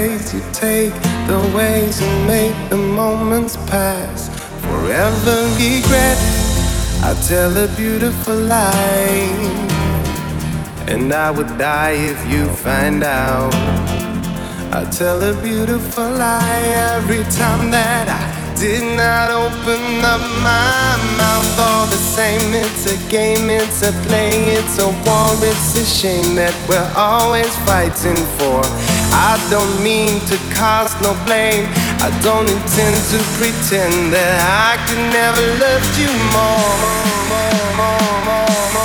ways you take, the ways and make the moments pass. Forever regret, I tell a beautiful lie. And I would die if you find out. I tell a beautiful lie every time that I did not open up my mouth. All the same, it's a game, it's a play, it's a war, it's a shame that we're always fighting for. I don't mean to cast no blame. I don't intend to pretend that I could never love you more. more, more, more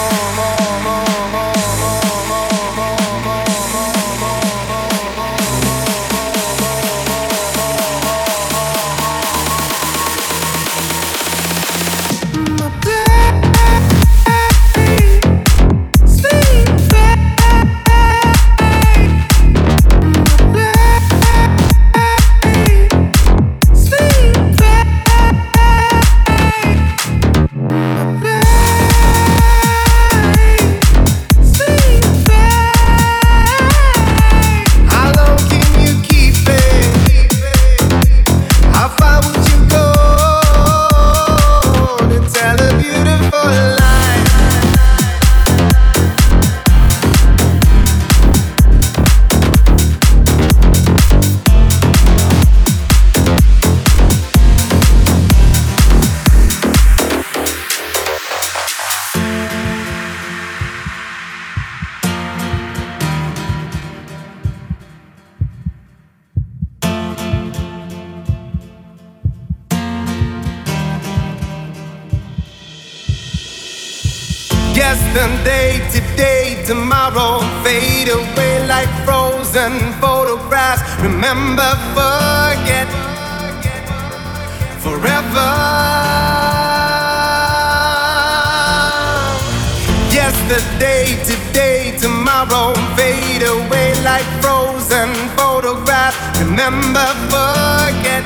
Yesterday, today, tomorrow fade away like frozen photographs. Remember, forget forever. Yesterday, today, tomorrow fade away like frozen photographs. Remember, forget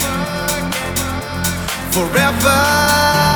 forever.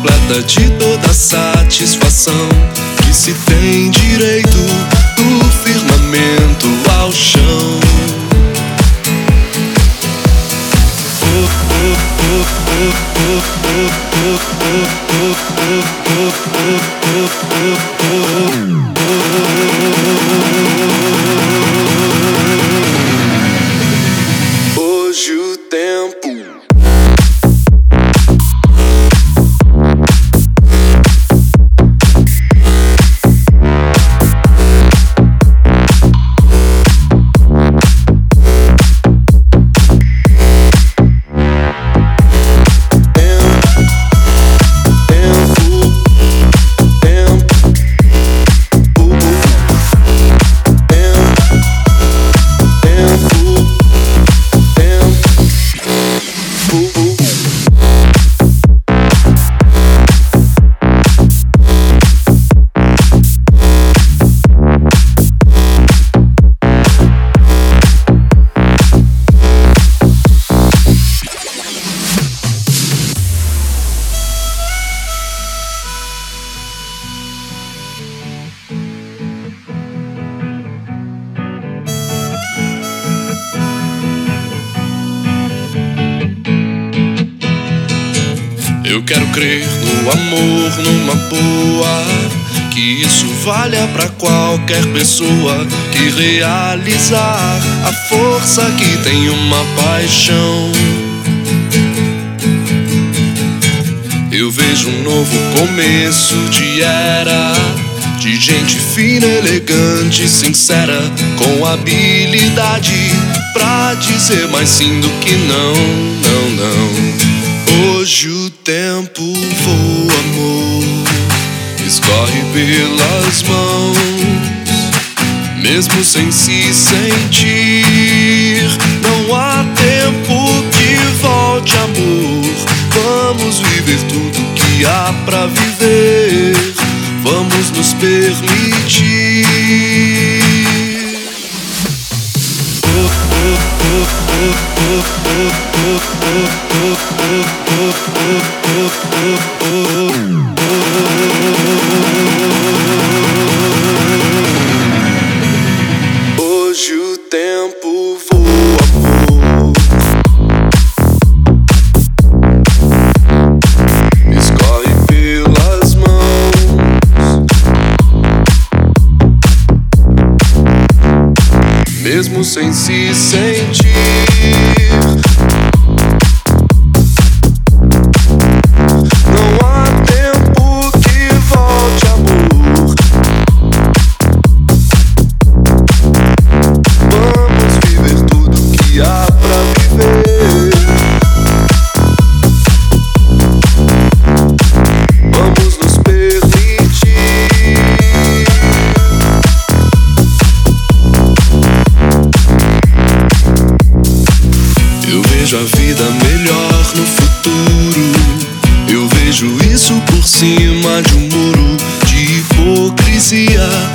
Repleta de toda satisfação que se tem direito do firmamento ao chão. Realizar a força que tem uma paixão. Eu vejo um novo começo de era. De gente fina, elegante, sincera, com habilidade pra dizer mais sim do que não, não, não. Hoje o tempo voa, amor, escorre pelas mãos, mesmo sem se sentir. Não há tempo que volte, amor. Vamos viver tudo que há pra viver. Vamos nos permitir. Sem se sentir. Vejo a vida melhor no futuro. Eu vejo isso por cima de um muro de hipocrisia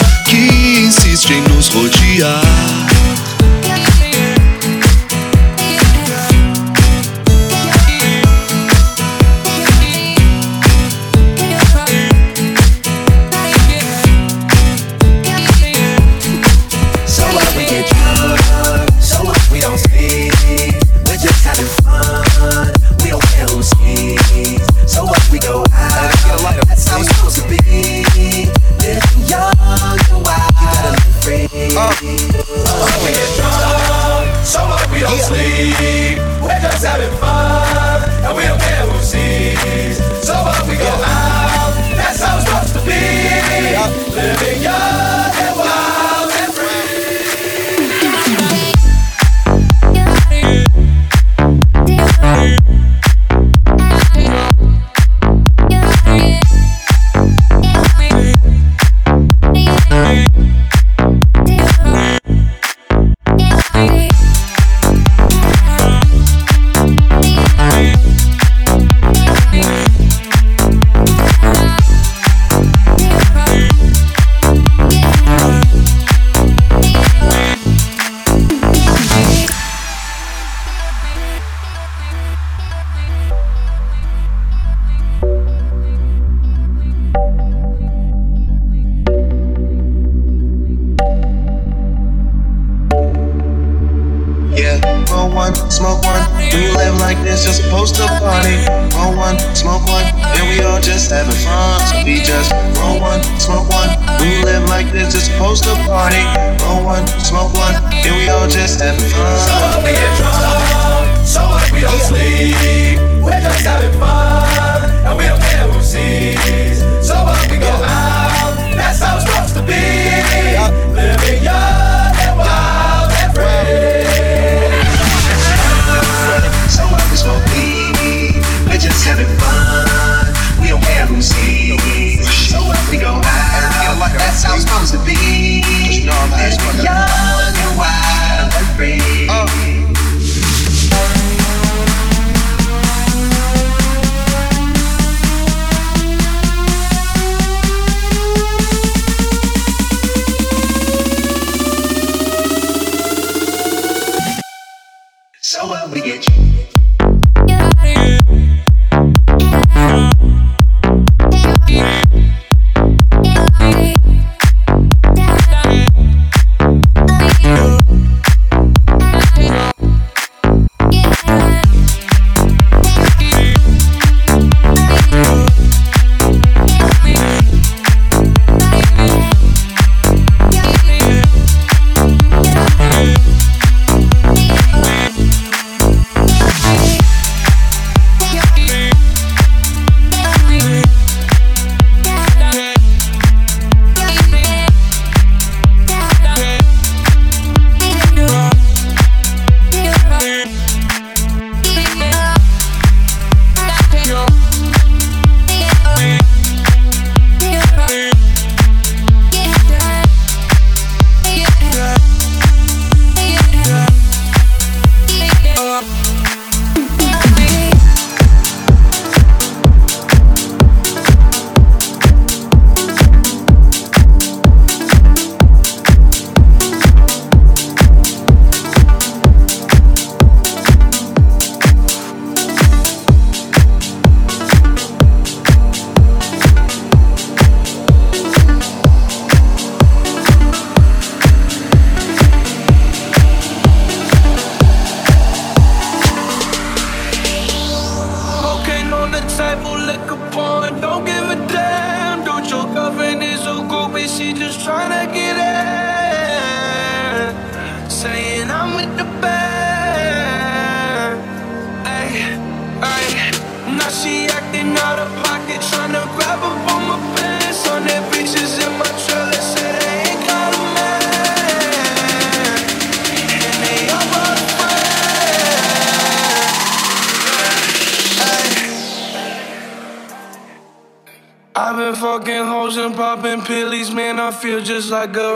feel just like a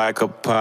like a pop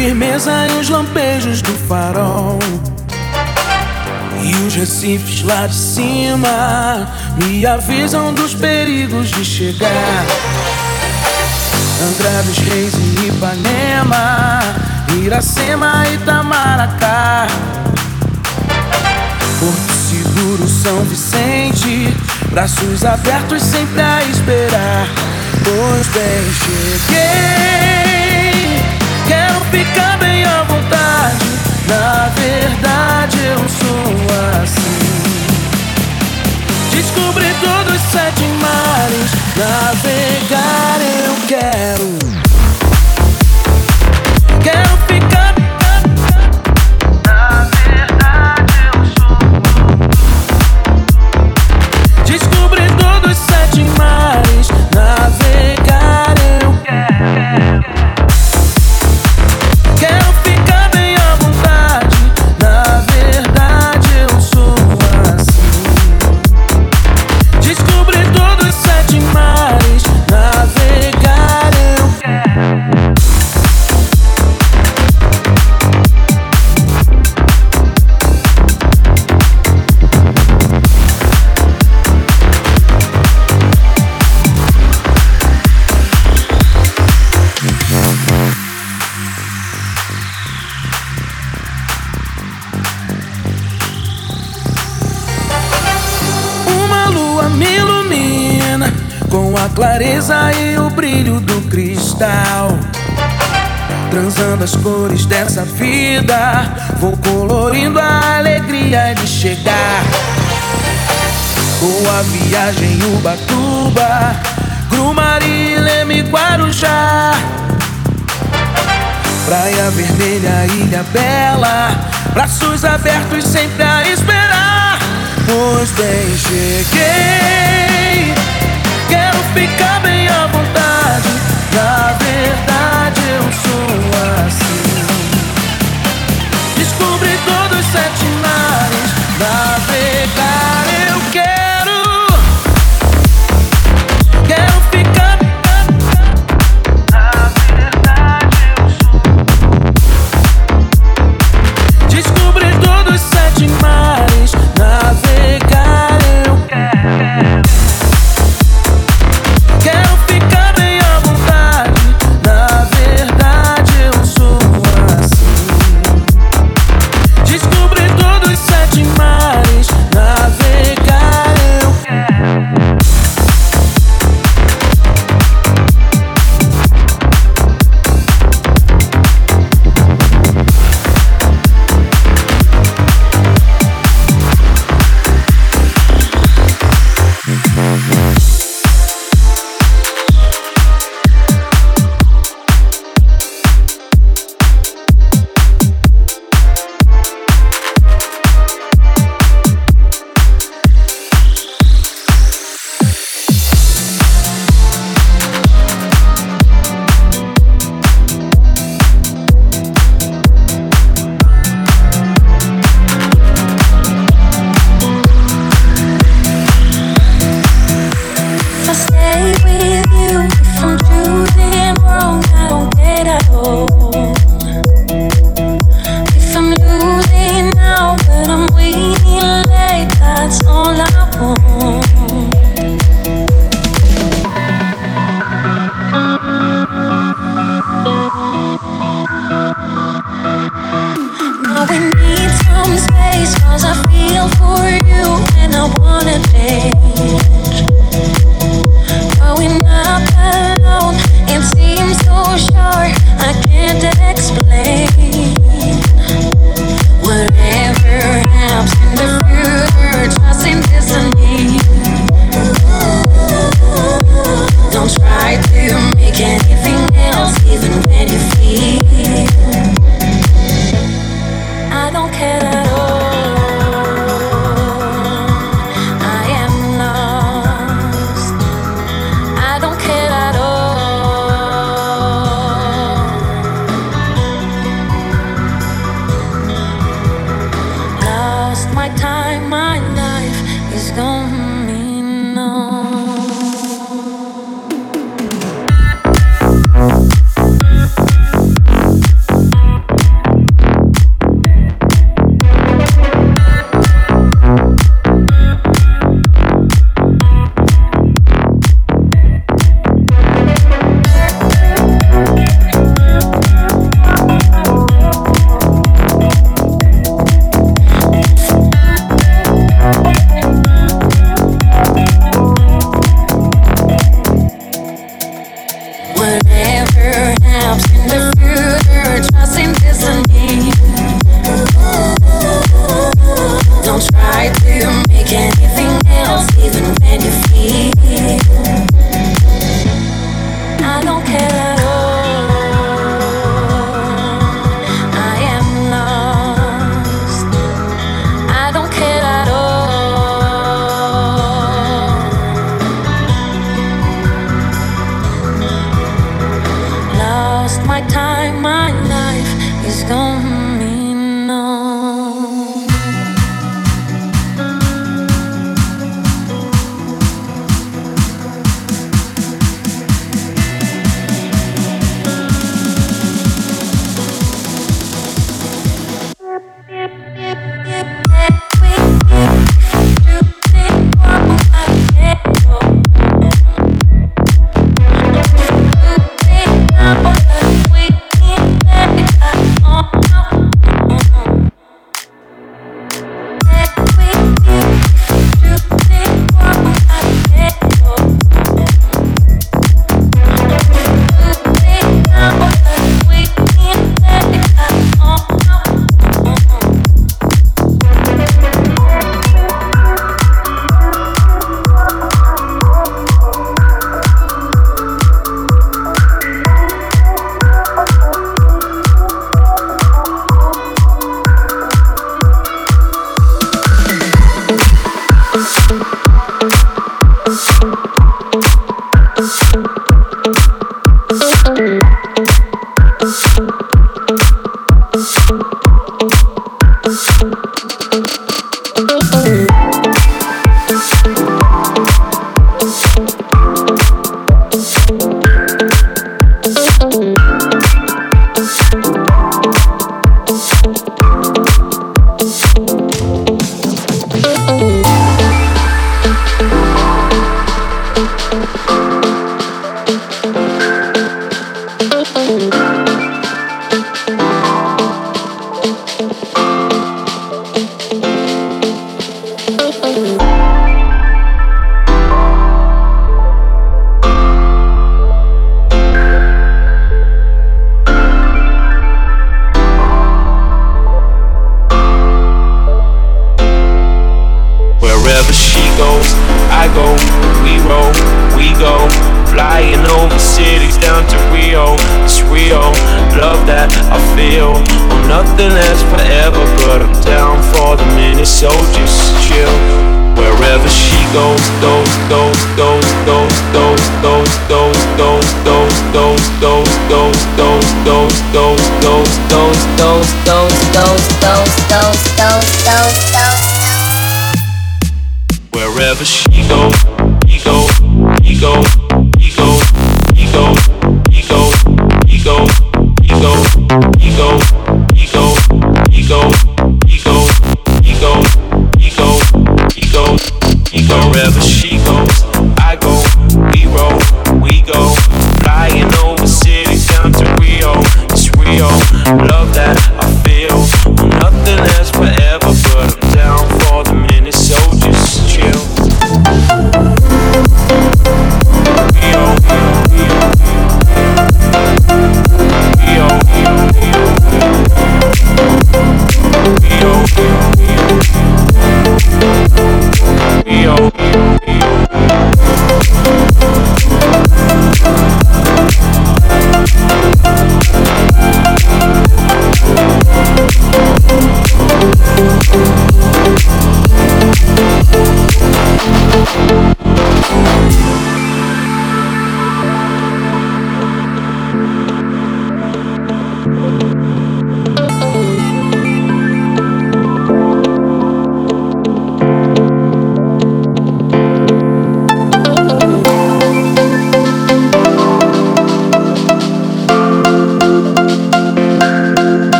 firmeza e os lampejos do farol. E os recifes lá de cima me avisam dos perigos de chegar. Angra dos Reis e Ipanema, Iracema e Itamaracá. Porto Seguro, São Vicente, braços abertos sempre a esperar. Pois bem, cheguei. Ficar bem à vontade. Na verdade, eu sou assim. Descobrir todos os sete mares. Navegar eu quero. Quero Transando as cores dessa vida, vou colorindo a alegria de chegar. Boa viagem, Ubatuba, Grumari, Leme, Guarujá. Praia Vermelha, Ilha Bela, braços abertos sempre a esperar. Pois bem, cheguei. Quero ficar bem à vontade. Na verdade, eu sou assim. Descobri todos os sete mares. Navegar eu quero.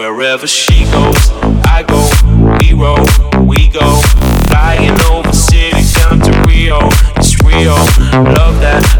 Wherever she goes, I go, we roll, we go, flying over cities down to Rio. It's real. love that